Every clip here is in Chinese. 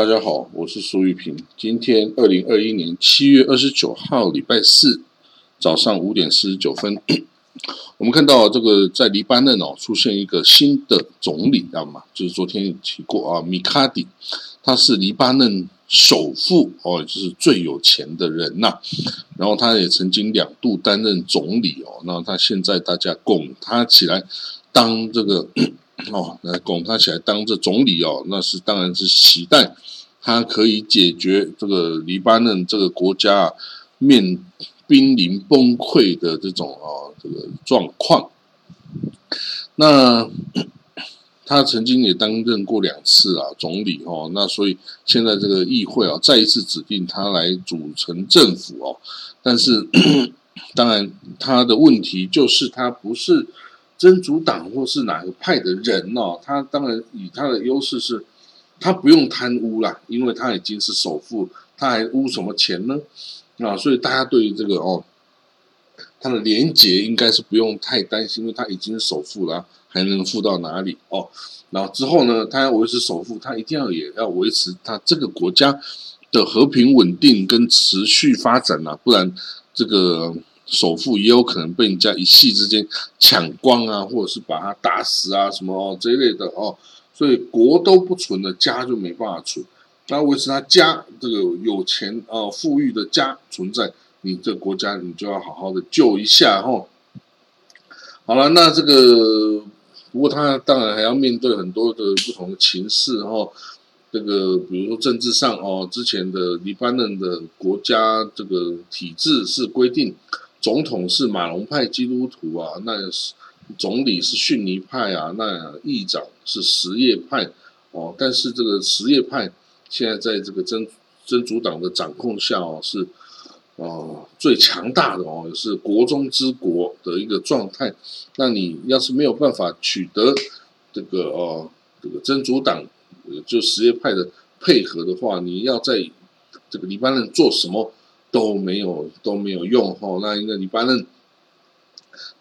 大家好，我是苏玉平。今天二零二一年七月二十九号，礼拜四早上五点四十九分，我们看到这个在黎巴嫩哦出现一个新的总理，知道吗？就是昨天有提过啊，米卡迪，他是黎巴嫩首富哦，就是最有钱的人呐。然后他也曾经两度担任总理哦，那他现在大家拱他起来当这个。哦，来拱他起来当这总理哦，那是当然是期待他可以解决这个黎巴嫩这个国家啊面濒临崩溃的这种哦这个状况。那 他曾经也担任过两次啊总理哦，那所以现在这个议会啊再一次指定他来组成政府哦，但是 当然他的问题就是他不是。真主党或是哪个派的人哦，他当然以他的优势是，他不用贪污啦，因为他已经是首富，他还污什么钱呢？啊，所以大家对于这个哦，他的廉洁应该是不用太担心，因为他已经是首富了，还能富到哪里哦？然后之后呢，他要维持首富，他一定要也要维持他这个国家的和平稳定跟持续发展啊，不然这个。首富也有可能被人家一夕之间抢光啊，或者是把他打死啊，什么哦这一类的哦。所以国都不存了，家就没办法存。那维持他家这个有钱啊、富裕的家存在，你这国家你就要好好的救一下哈。好了，那这个不过他当然还要面对很多的不同的情势哈。这个比如说政治上哦，之前的黎巴嫩的国家这个体制是规定。总统是马龙派基督徒啊，那是总理是逊尼派啊，那议长是什叶派哦。但是这个什叶派现在在这个真真主党的掌控下哦，是哦最强大的哦，是国中之国的一个状态。那你要是没有办法取得这个哦这个真主党就什叶派的配合的话，你要在这个黎巴嫩做什么？都没有都没有用哈，那应该黎巴嫩，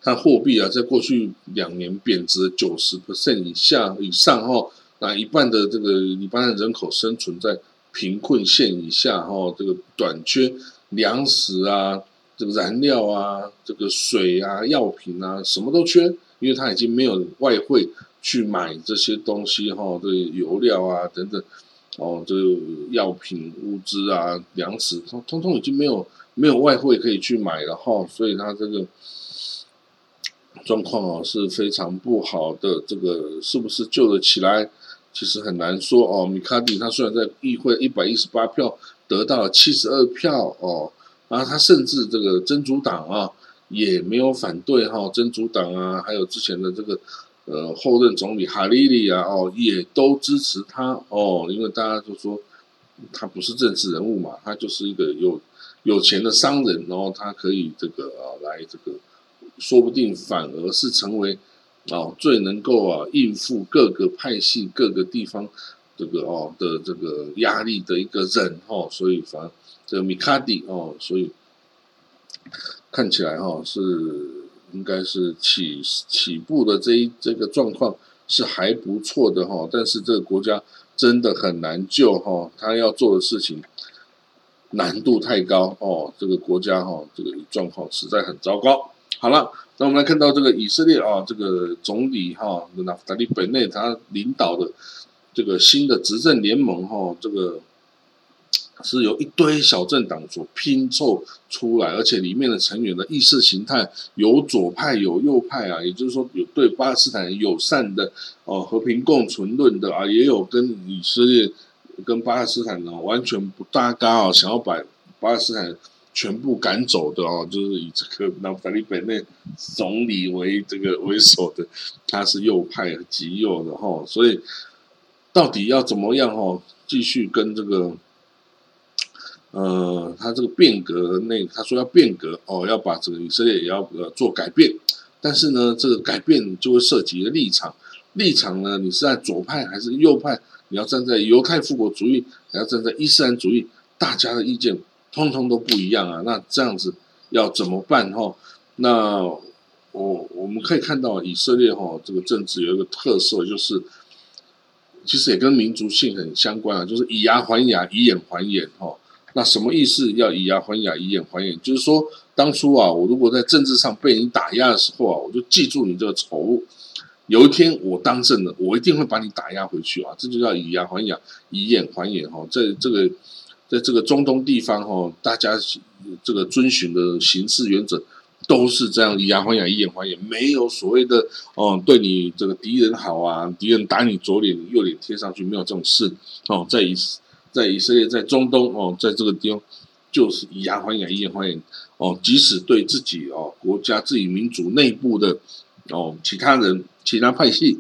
它货币啊，在过去两年贬值九十 percent 以下以上哈，那一半的这个黎巴嫩人口生存在贫困线以下哈，这个短缺粮食啊，这个燃料啊，这个水啊，药品啊，什么都缺，因为它已经没有外汇去买这些东西哈，这油料啊等等。哦，这个药品、物资啊、粮食，通通通已经没有没有外汇可以去买了哈，所以他这个状况哦是非常不好的。这个是不是救得起来？其实很难说哦。米卡迪他虽然在议会一百一十八票得到了七十二票哦，然后他甚至这个真主党啊也没有反对哈，真主党啊还有之前的这个。呃，后任总理哈利利啊，哦，也都支持他哦，因为大家都说他不是政治人物嘛，他就是一个有有钱的商人，然后他可以这个啊来这个，说不定反而是成为啊最能够啊应付各个派系、各个地方这个哦的这个压力的一个人哦，所以反这个米卡迪哦，所以看起来哈是。应该是起起步的这一这个状况是还不错的哈，但是这个国家真的很难救哈，他要做的事情难度太高哦，这个国家哈这个状况实在很糟糕。好了，那我们来看到这个以色列啊，这个总理哈纳夫达利本内他领导的这个新的执政联盟哈，这个。是由一堆小政党所拼凑出来，而且里面的成员的意识形态有左派有右派啊，也就是说有对巴勒斯坦友善的哦和平共存论的啊，也有跟以色列跟巴勒斯坦呢完全不搭嘎啊，想要把巴勒斯坦全部赶走的哦，就是以这个纳夫达利本内总理为这个为首的，他是右派极右的哈，所以到底要怎么样哈，继续跟这个。呃，他这个变革，那他说要变革哦，要把这个以色列也要呃做改变，但是呢，这个改变就会涉及一个立场，立场呢，你是在左派还是右派？你要站在犹太复国主义，还要站在伊斯兰主义？大家的意见通通都不一样啊，那这样子要怎么办哈？那我我们可以看到以色列哈这个政治有一个特色，就是其实也跟民族性很相关啊，就是以牙还牙，以眼还眼哦。那什么意思？要以牙还牙，以眼还眼，就是说，当初啊，我如果在政治上被你打压的时候啊，我就记住你这个仇。有一天我当政了，我一定会把你打压回去啊！这就叫以牙还牙，以眼还眼哈。在这个，在这个中东地方哈，大家这个遵循的行事原则都是这样：以牙还牙，以眼还眼，没有所谓的哦，对你这个敌人好啊，敌人打你左脸，右脸贴上去，没有这种事哦。在以在以色列，在中东哦，在这个地方就是以牙还牙，以眼还眼哦。即使对自己哦国家、自己民族内部的哦其他人。其他派系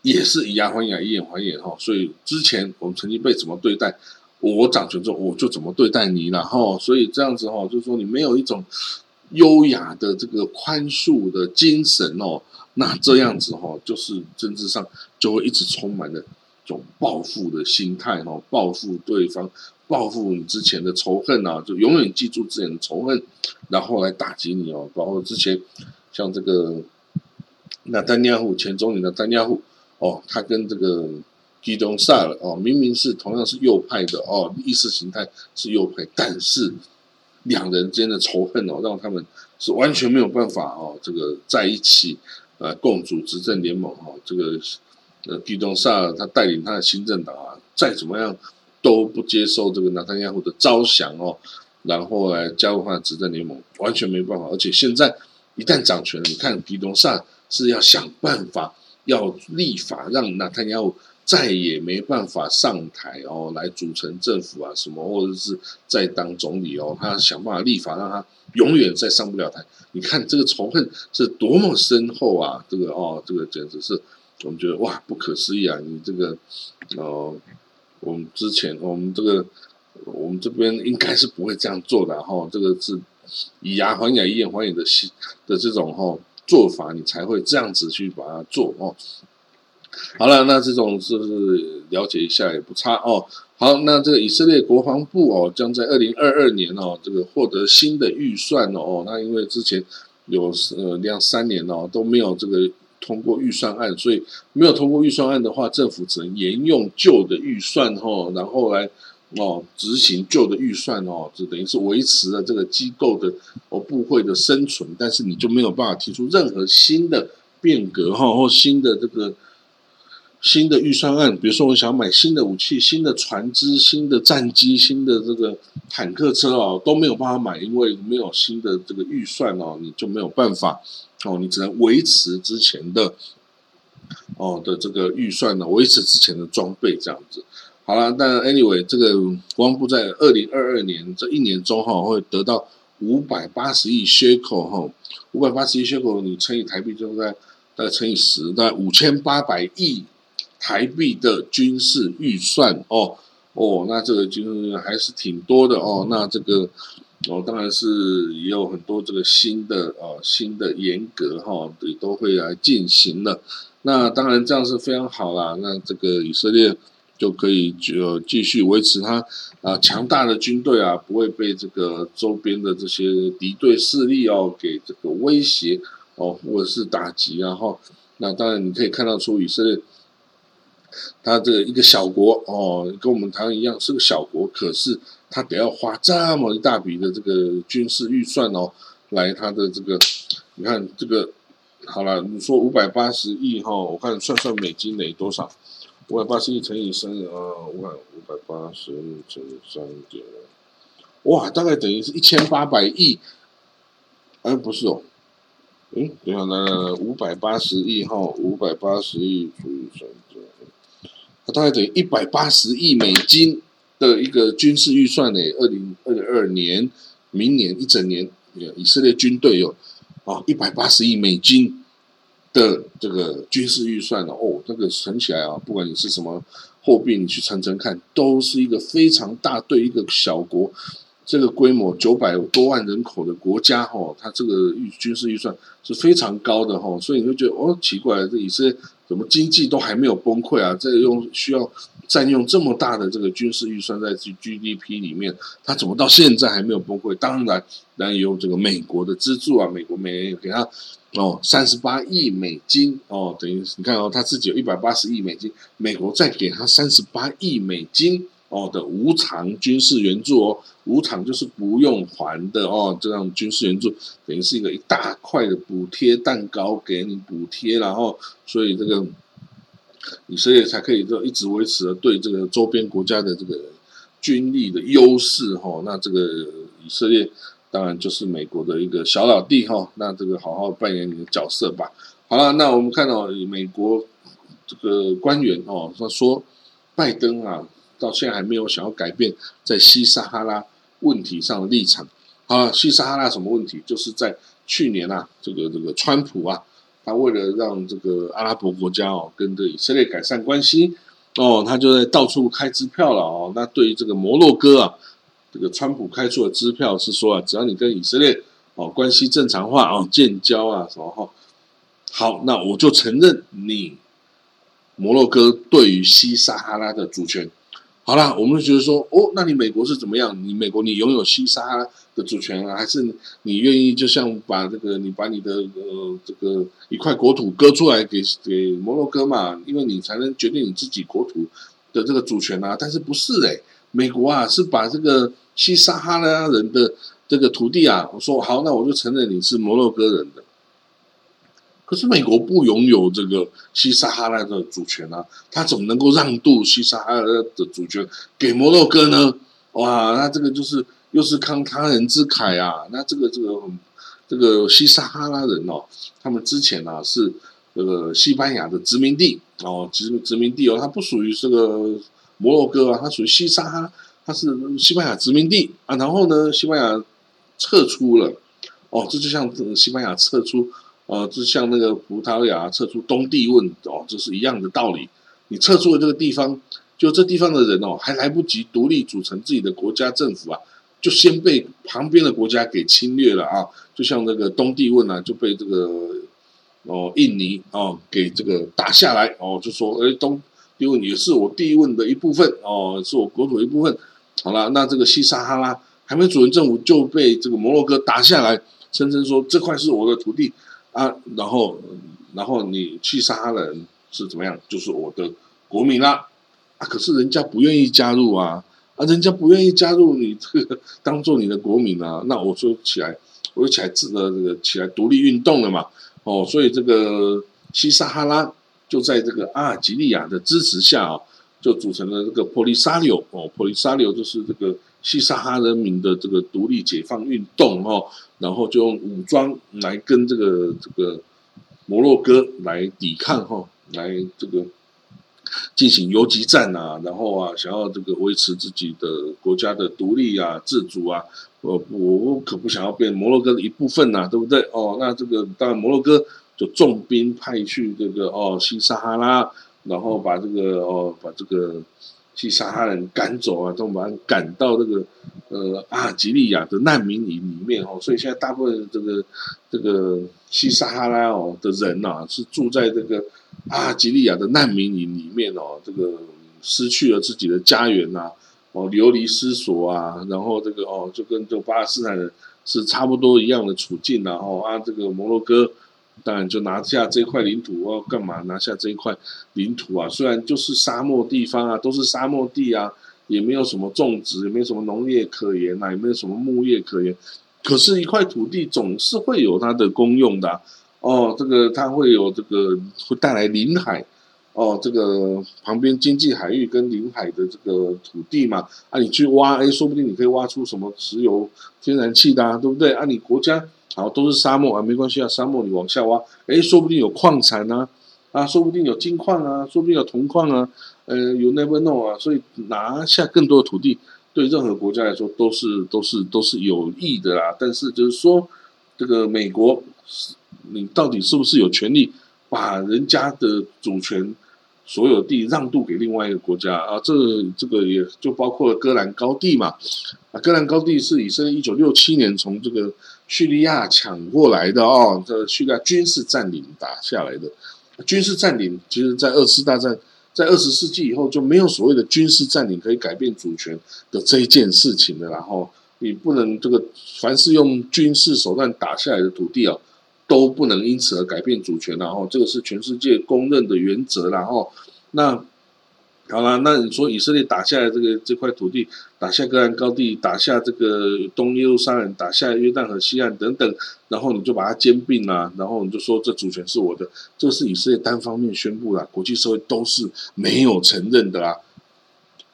也是以牙还牙，以眼还眼哈。所以之前我们曾经被怎么对待，我掌权之后我就怎么对待你了哈。所以这样子哈，就是说你没有一种优雅的这个宽恕的精神哦，那这样子哈，就是政治上就会一直充满了种报复的心态哈，报复对方，报复你之前的仇恨啊，就永远记住之前的仇恨，然后来打击你哦。包括之前像这个。那丹尼亚胡前总理的丹尼亚胡哦，他跟这个基东萨尔哦，明明是同样是右派的哦，意识形态是右派，但是两人间的仇恨哦，让他们是完全没有办法哦，这个在一起呃共组执政联盟哦，这个呃基东萨他带领他的新政党啊，再怎么样都不接受这个纳丹亚胡的招降哦，然后来加入他的执政联盟，完全没办法，而且现在一旦掌权了，你看基东萨。是要想办法要立法，让纳坦亚胡再也没办法上台哦，来组成政府啊什么，或者是再当总理哦，他想办法立法，让他永远再上不了台。你看这个仇恨是多么深厚啊！这个哦，这个简直是我们觉得哇，不可思议啊！你这个哦，我们之前我们这个我们这边应该是不会这样做的哈，这个是以牙还牙，以眼还眼的的这种哈。做法你才会这样子去把它做哦。好了，那这种是不是了解一下也不差哦？好，那这个以色列国防部哦，将在二零二二年哦，这个获得新的预算哦。那因为之前有呃两三年哦都没有这个通过预算案，所以没有通过预算案的话，政府只能沿用旧的预算哦，然后来。哦，执行旧的预算哦，就等于是维持了这个机构的哦部会的生存，但是你就没有办法提出任何新的变革哈，或新的这个新的预算案。比如说，我想买新的武器、新的船只、新的战机、新的这个坦克车哦，都没有办法买，因为没有新的这个预算哦，你就没有办法哦，你只能维持之前的 哦的这个预算呢，维持之前的装备这样子。好了，但 anyway，这个国防部在二零二二年这一年中哈会得到五百八十亿缺口哈，五百八十亿缺口你乘以台币就在大概乘以十，大概五千八百亿台币的军事预算哦哦，那这个就是还是挺多的哦。那这个哦，当然是也有很多这个新的哦新的严格哈也都会来进行了。那当然这样是非常好啦。那这个以色列。就可以就继续维持它啊强大的军队啊，不会被这个周边的这些敌对势力哦给这个威胁哦，或者是打击然后那当然你可以看到出以色列，它这个一个小国哦，跟我们台湾一样是个小国，可是它得要花这么一大笔的这个军事预算哦，来它的这个你看这个好了，你说五百八十亿哈，我看算算美金得多少？五百八十亿乘以三啊，我看五百八十亿乘以三点，哇，大概等于是一千八百亿。哎，不是哦，嗯，等下，来来来，五百八十亿哈，五百八十亿除以三点，大概等于一百八十亿美金的一个军事预算呢。二零二二年，明年一整年，以色列军队有啊一百八十亿美金。的这个军事预算？哦，这个存起来啊，不管你是什么货币，你去乘乘看，都是一个非常大。对一个小国，这个规模九百多万人口的国家，哦，它这个预军事预算是非常高的，哈。所以你会觉得哦，奇怪，这以色列怎么经济都还没有崩溃啊？这用需要占用这么大的这个军事预算在 G GDP 里面，它怎么到现在还没有崩溃？当然，然有这个美国的资助啊，美国每年给他哦三十八亿美金哦，等于你看哦，他自己有一百八十亿美金，美国再给他三十八亿美金哦的无偿军事援助哦，无偿就是不用还的哦，这样军事援助等于是一个一大块的补贴蛋糕给你补贴，然后所以这个。以色列才可以就一直维持对这个周边国家的这个军力的优势哈，那这个以色列当然就是美国的一个小老弟哈，那这个好好扮演你的角色吧。好了，那我们看到美国这个官员哦，他说拜登啊，到现在还没有想要改变在西撒哈拉问题上的立场。好了，西撒哈拉什么问题？就是在去年啊，这个这个川普啊。他为了让这个阿拉伯国家哦跟这以色列改善关系哦，他就在到处开支票了哦。那对于这个摩洛哥啊，这个川普开出的支票是说啊，只要你跟以色列哦关系正常化哦建交啊什么哈，好，那我就承认你摩洛哥对于西撒哈拉的主权。好啦，我们就觉得说，哦，那你美国是怎么样？你美国你拥有西沙的主权啊，还是你愿意就像把这个你把你的呃这个一块国土割出来给给摩洛哥嘛？因为你才能决定你自己国土的这个主权啊。但是不是诶，美国啊是把这个西撒哈拉人的这个土地啊，我说好，那我就承认你是摩洛哥人的。可是美国不拥有这个西撒哈拉的主权啊，他怎么能够让渡西撒哈拉的主权给摩洛哥呢？哇，那这个就是又是慷他人之慨啊！那这个这个这个西撒哈拉人哦，他们之前呢是这个西班牙的殖民地哦，殖殖民地哦，它不属于这个摩洛哥啊，它属于西撒哈，它是西班牙殖民地啊。然后呢，西班牙撤出了哦，这就像西班牙撤出。呃，就像那个葡萄牙撤出东帝汶哦，这是一样的道理。你撤出了这个地方，就这地方的人哦，还来不及独立组成自己的国家政府啊，就先被旁边的国家给侵略了啊。就像那个东帝汶啊，就被这个哦印尼哦给这个打下来哦，就说哎东帝汶也是我帝汶的一部分哦，是我国土一部分。好了，那这个西撒哈拉还没组成政府就被这个摩洛哥打下来，声称说这块是我的土地。啊，然后，然后你去杀人是怎么样？就是我的国民啦，啊，可是人家不愿意加入啊，啊，人家不愿意加入你这个当做你的国民啊，那我说起来，我就起来自呃这个起来独立运动了嘛，哦，所以这个西撒哈拉就在这个阿尔及利亚的支持下啊，就组成了这个波利沙柳哦，波利沙柳就是这个西撒哈人民的这个独立解放运动哦。然后就用武装来跟这个这个摩洛哥来抵抗哈，来这个进行游击战啊，然后啊，想要这个维持自己的国家的独立啊、自主啊，我我可不想要变摩洛哥的一部分呐，对不对？哦，那这个当然摩洛哥就重兵派去这个哦西撒哈拉，然后把这个哦把这个。去撒哈人赶走啊，都把赶到这个呃阿尔及利亚的难民营里面哦，所以现在大部分这个这个西撒哈拉哦的人呐，是住在这个阿尔及利亚的难民营里面哦，这个失去了自己的家园呐，哦流离失所啊，然后这个哦就跟这巴勒斯坦人是差不多一样的处境然后啊这个摩洛哥。当然，就拿下这块领土要干嘛？拿下这一块领土啊，虽然就是沙漠地方啊，都是沙漠地啊，也没有什么种植，也没有什么农业可言啊，也没有什么牧业可言。可是，一块土地总是会有它的功用的哦。这个它会有这个会带来临海哦，这个旁边经济海域跟临海的这个土地嘛，啊，你去挖，哎，说不定你可以挖出什么石油、天然气的，对不对？啊，你国家。好，都是沙漠啊，没关系啊，沙漠你往下挖，哎，说不定有矿产啊，啊，说不定有金矿啊，说不定有铜矿啊，呃，有 never know 啊，所以拿下更多的土地，对任何国家来说都是都是都是有益的啦。但是就是说，这个美国，你到底是不是有权利把人家的主权所有地让渡给另外一个国家啊？这这个也就包括了戈兰高地嘛，啊，戈兰高地是以色列一九六七年从这个。叙利亚抢过来的哦，这叙利亚军事占领打下来的，军事占领，其实在二次大战在二十世纪以后就没有所谓的军事占领可以改变主权的这一件事情了。然后你不能这个凡是用军事手段打下来的土地啊，都不能因此而改变主权。然后这个是全世界公认的原则。然后那。好了，那你说以色列打下来这个这块土地，打下戈兰高地，打下这个东耶路撒冷，打下约旦河西岸等等，然后你就把它兼并啦，然后你就说这主权是我的，这是以色列单方面宣布啦，国际社会都是没有承认的啦，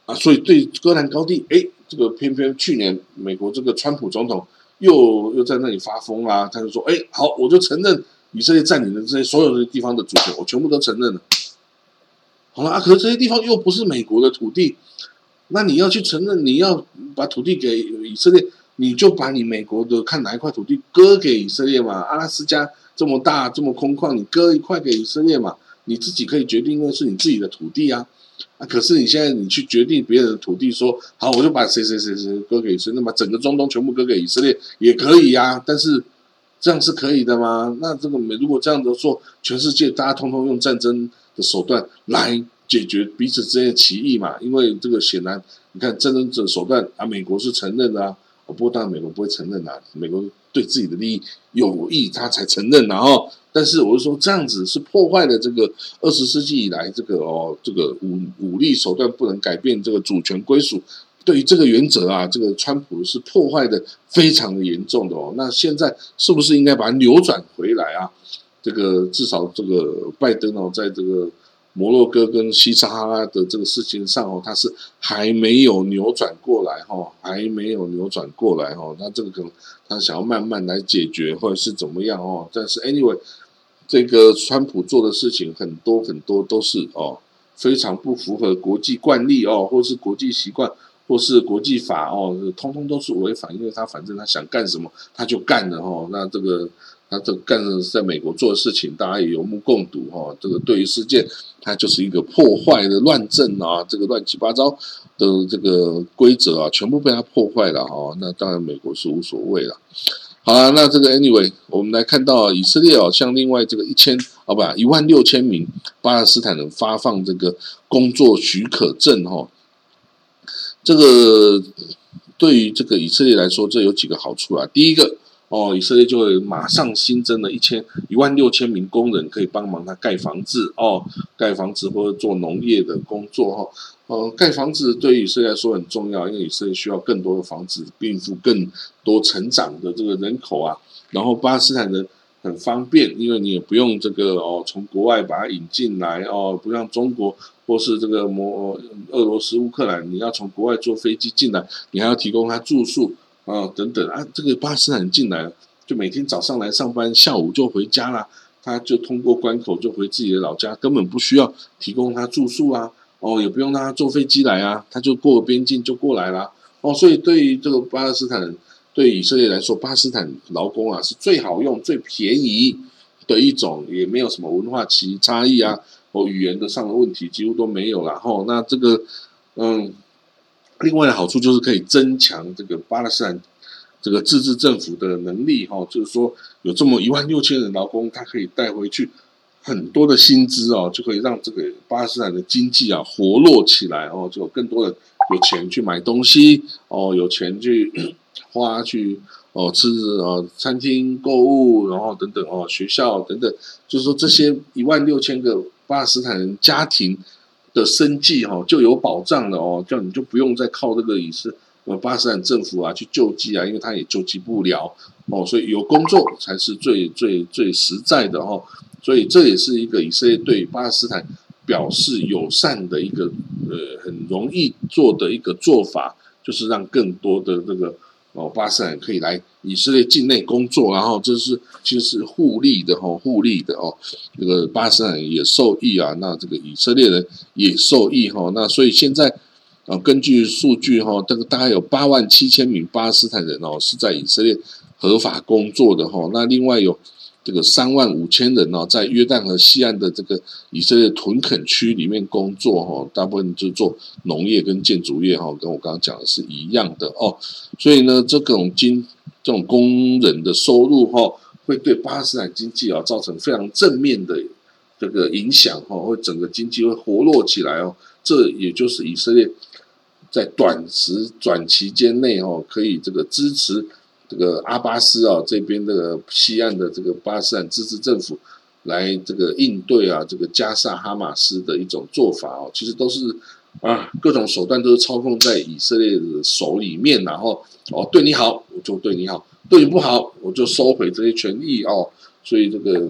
啊，所以对戈兰高地，哎，这个偏偏去年美国这个川普总统又又在那里发疯啊，他就说，哎，好，我就承认以色列占领的这些所有的地方的主权，我全部都承认了。好了啊，可是这些地方又不是美国的土地，那你要去承认，你要把土地给以色列，你就把你美国的看哪一块土地割给以色列嘛。阿拉斯加这么大这么空旷，你割一块给以色列嘛，你自己可以决定，因为是你自己的土地啊。啊，可是你现在你去决定别人的土地，说好我就把谁谁谁谁割给以色列，把整个中东全部割给以色列也可以呀。但是这样是可以的吗？那这个美如果这样子做，全世界大家通通用战争的。手段来解决彼此之间的歧义嘛？因为这个显然，你看战争的手段啊，美国是承认的啊。不过当然美国不会承认啊，美国对自己的利益有益，他才承认然后，但是我是说，这样子是破坏了这个二十世纪以来这个哦，这个武武力手段不能改变这个主权归属。对于这个原则啊，这个川普是破坏的非常的严重的哦。那现在是不是应该把它扭转回来啊？这个至少这个拜登哦，在这个摩洛哥跟西撒哈拉的这个事情上哦，他是还没有扭转过来哈，还没有扭转过来哈。那这个可能他想要慢慢来解决，或者是怎么样哦。但是 anyway，这个川普做的事情很多很多都是哦，非常不符合国际惯例哦，或是国际习惯，或是国际法哦，通通都是违反，因为他反正他想干什么他就干了哦。那这个。他这个干的在美国做的事情，大家也有目共睹哈。这个对于世界，它就是一个破坏的乱政啊，这个乱七八糟的这个规则啊，全部被他破坏了哈。那当然美国是无所谓了。好了，那这个 anyway，我们来看到以色列哦，向另外这个一千哦不一万六千名巴勒斯坦人发放这个工作许可证哈。这个对于这个以色列来说，这有几个好处啊。第一个。哦，以色列就会马上新增了一千一万六千名工人，可以帮忙他盖房子哦，盖房子或者做农业的工作哈。呃，盖房子对于以色列来说很重要，因为以色列需要更多的房子，应付更多成长的这个人口啊。然后巴勒斯坦人很方便，因为你也不用这个哦，从国外把它引进来哦，不像中国或是这个摩俄罗斯乌克兰，你要从国外坐飞机进来，你还要提供他住宿。啊，等等啊，这个巴斯坦进来，就每天早上来上班，下午就回家了。他就通过关口就回自己的老家，根本不需要提供他住宿啊，哦，也不用让他坐飞机来啊，他就过边境就过来了。哦，所以对于这个巴勒斯坦，对以色列来说，巴勒斯坦劳工啊是最好用、最便宜的一种，也没有什么文化歧差异啊，哦语言的上的问题几乎都没有了。哦，那这个，嗯。另外的好处就是可以增强这个巴勒斯坦这个自治政府的能力哈，就是说有这么一万六千人劳工，他可以带回去很多的薪资哦，就可以让这个巴勒斯坦的经济啊活络起来哦，就有更多的有钱去买东西哦，有钱去花去哦吃哦餐厅购物，然后等等哦学校等等，就是说这些一万六千个巴勒斯坦人家庭。的生计哈就有保障了哦，叫你就不用再靠这个以色呃巴勒斯坦政府啊去救济啊，因为他也救济不了哦，所以有工作才是最最最实在的哦，所以这也是一个以色列对巴勒斯坦表示友善的一个呃很容易做的一个做法，就是让更多的这个。哦，巴勒斯坦可以来以色列境内工作，然后这是其实是互利的哈，互利的哦。那个巴勒斯坦也受益啊，那这个以色列人也受益哈。那所以现在啊，根据数据哈，这个大概有八万七千名巴斯坦人哦是在以色列合法工作的哈。那另外有。这个三万五千人呢，在约旦河西岸的这个以色列屯垦区里面工作哈，大部分就做农业跟建筑业哈，跟我刚刚讲的是一样的哦。所以呢，这种经这种工人的收入哈，会对巴勒斯坦经济啊造成非常正面的这个影响哈，会整个经济会活络起来哦。这也就是以色列在短时短期间内哦，可以这个支持这个阿巴斯啊这边的西岸的这个巴勒斯坦自治政府来这个应对啊这个加萨哈马斯的一种做法哦，其实都是啊各种手段都是操控在以色列的手里面，然后哦对你好我就对你好，对你不好我就收回这些权益哦，所以这个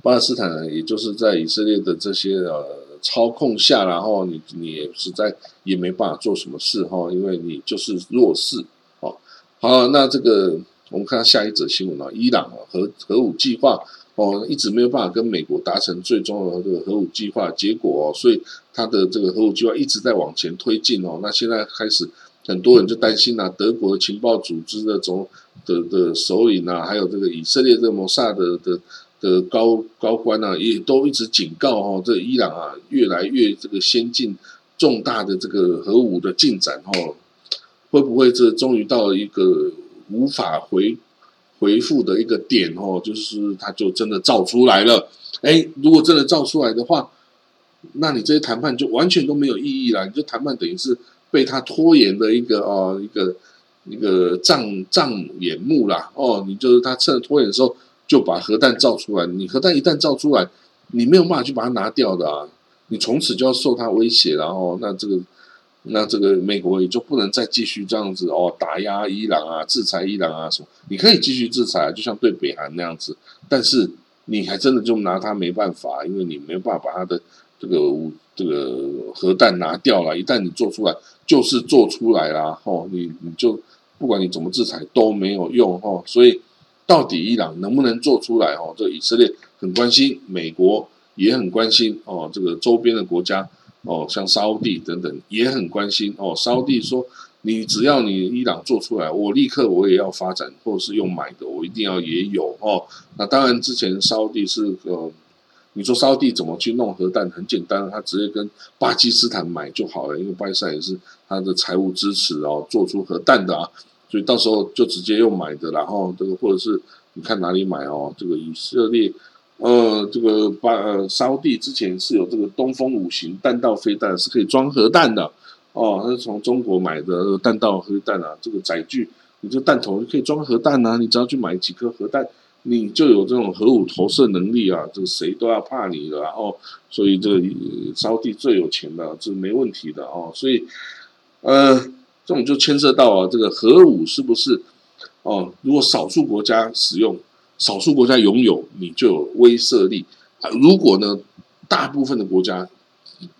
巴勒斯坦呢也就是在以色列的这些呃。操控下，然后你你也实在也没办法做什么事哈，因为你就是弱势。好，那这个我们看下一则新闻啊，伊朗啊核核武计划哦，一直没有办法跟美国达成最终的这个核武计划结果哦，所以他的这个核武计划一直在往前推进哦。那现在开始很多人就担心啊，德国的情报组织的总的的首领啊，还有这个以色列这个摩萨的的。的高高官呢，也都一直警告哦，这伊朗啊，越来越这个先进、重大的这个核武的进展哦，会不会这终于到了一个无法回回复的一个点哦？就是它就真的造出来了。哎，如果真的造出来的话，那你这些谈判就完全都没有意义了。你这谈判等于是被他拖延的一个哦，一个一个障障眼目啦。哦，你就是他趁着拖延的时候。就把核弹造出来，你核弹一旦造出来，你没有办法去把它拿掉的啊！你从此就要受他威胁，然后那这个那这个美国也就不能再继续这样子哦，打压伊朗啊，制裁伊朗啊什么？你可以继续制裁，就像对北韩那样子，但是你还真的就拿它没办法，因为你没有办法把它的这个这个核弹拿掉了。一旦你做出来，就是做出来了哦，你你就不管你怎么制裁都没有用哦，所以。到底伊朗能不能做出来？哦，这以色列很关心，美国也很关心哦，这个周边的国家哦，像沙地等等也很关心哦。沙地说，你只要你伊朗做出来，我立刻我也要发展，或者是用买的，我一定要也有哦。那当然，之前沙地是呃，你说沙地怎么去弄核弹？很简单，他直接跟巴基斯坦买就好了，因为巴基斯坦也是他的财务支持哦，做出核弹的啊。所以到时候就直接用买的，然后这个或者是你看哪里买哦？这个以色列，呃，这个巴呃沙地之前是有这个东风五型弹道飞弹，是可以装核弹的哦。它是从中国买的弹道飞弹啊，这个载具，你这弹头可以装核弹啊。你只要去买几颗核弹，你就有这种核武投射能力啊。这个谁都要怕你的，然后所以这个沙地最有钱的，这没问题的哦。所以，呃。这种就牵涉到啊，这个核武是不是哦？如果少数国家使用，少数国家拥有，你就有威慑力啊。如果呢，大部分的国家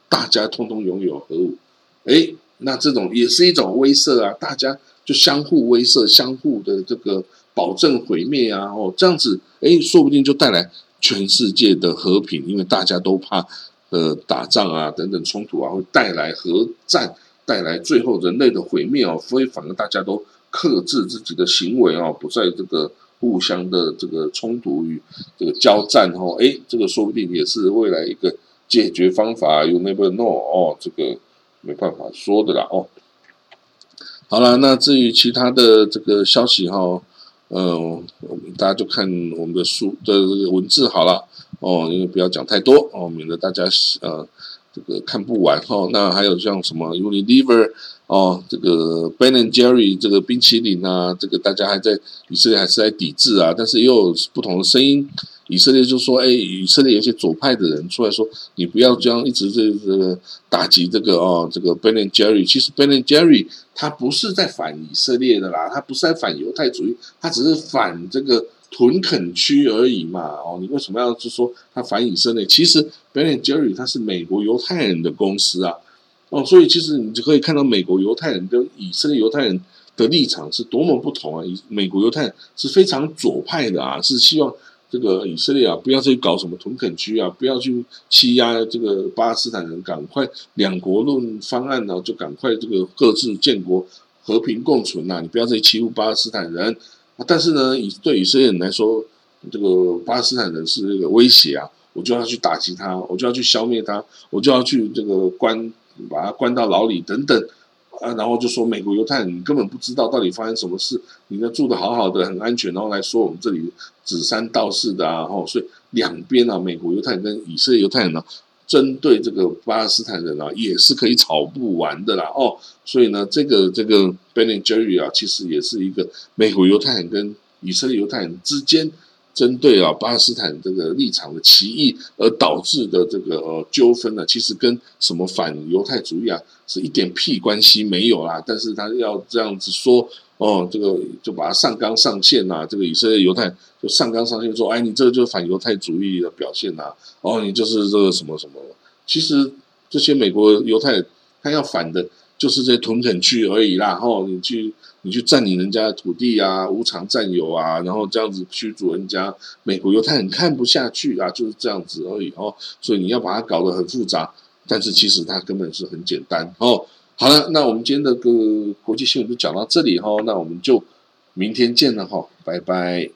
大家通通拥有核武，哎，那这种也是一种威慑啊。大家就相互威慑，相互的这个保证毁灭啊。哦，这样子，哎，说不定就带来全世界的和平，因为大家都怕呃打仗啊等等冲突啊，会带来核战。带来最后人类的毁灭哦，所以反而大家都克制自己的行为哦，不在这个互相的这个冲突与这个交战哦，哎，这个说不定也是未来一个解决方法。You never know 哦，这个没办法说的啦哦。好了，那至于其他的这个消息哈，嗯，大家就看我们的书的文字好了哦，因为不要讲太多哦，免得大家呃。这个看不完哈，那还有像什么 Unilever 哦，这个 Ben and Jerry 这个冰淇淋啊，这个大家还在以色列还是在抵制啊，但是又有不同的声音。以色列就说：“哎，以色列有些左派的人出来说，你不要这样一直这这个打击这个哦，这个 Ben and Jerry。其实 Ben and Jerry 他不是在反以色列的啦，他不是在反犹太主义，他只是反这个。”屯垦区而已嘛，哦，你为什么要就说他反以色列？其实 Ben Jerry 他是美国犹太人的公司啊，哦，所以其实你就可以看到美国犹太人跟以色列犹太人的立场是多么不同啊！以美国犹太人是非常左派的啊，是希望这个以色列啊不要去搞什么屯垦区啊，不要去欺压这个巴勒斯坦人，赶快两国论方案呢，就赶快这个各自建国，和平共存呐！你不要再欺负巴勒斯坦人。但是呢，以对以色列人来说，这个巴勒斯坦人是这个威胁啊，我就要去打击他，我就要去消灭他，我就要去这个关把他关到牢里等等。啊，然后就说美国犹太人你根本不知道到底发生什么事，你呢住的好好的很安全，然后来说我们这里指三道四的啊，然后所以两边啊，美国犹太人跟以色列犹太人呢，针对这个巴勒斯坦人啊，也是可以吵不完的啦哦。所以呢，这个这个 Ben and Jerry 啊，其实也是一个美国犹太人跟以色列犹太人之间。针对啊巴勒斯坦这个立场的歧义而导致的这个呃纠纷呢，其实跟什么反犹太主义啊是一点屁关系没有啦。但是他要这样子说哦，这个就把它上纲上线呐。这个以色列犹太就上纲上线说，哎，你这个就是反犹太主义的表现呐。哦，你就是这个什么什么。其实这些美国犹太他要反的就是这些屯垦区而已啦。哦，你去。你去占领人家的土地啊，无偿占有啊，然后这样子驱逐人家，美国犹太人看不下去啊，就是这样子而已哦。所以你要把它搞得很复杂，但是其实它根本是很简单哦。好了，那我们今天的个国际新闻就讲到这里哈，那我们就明天见了哈，拜拜。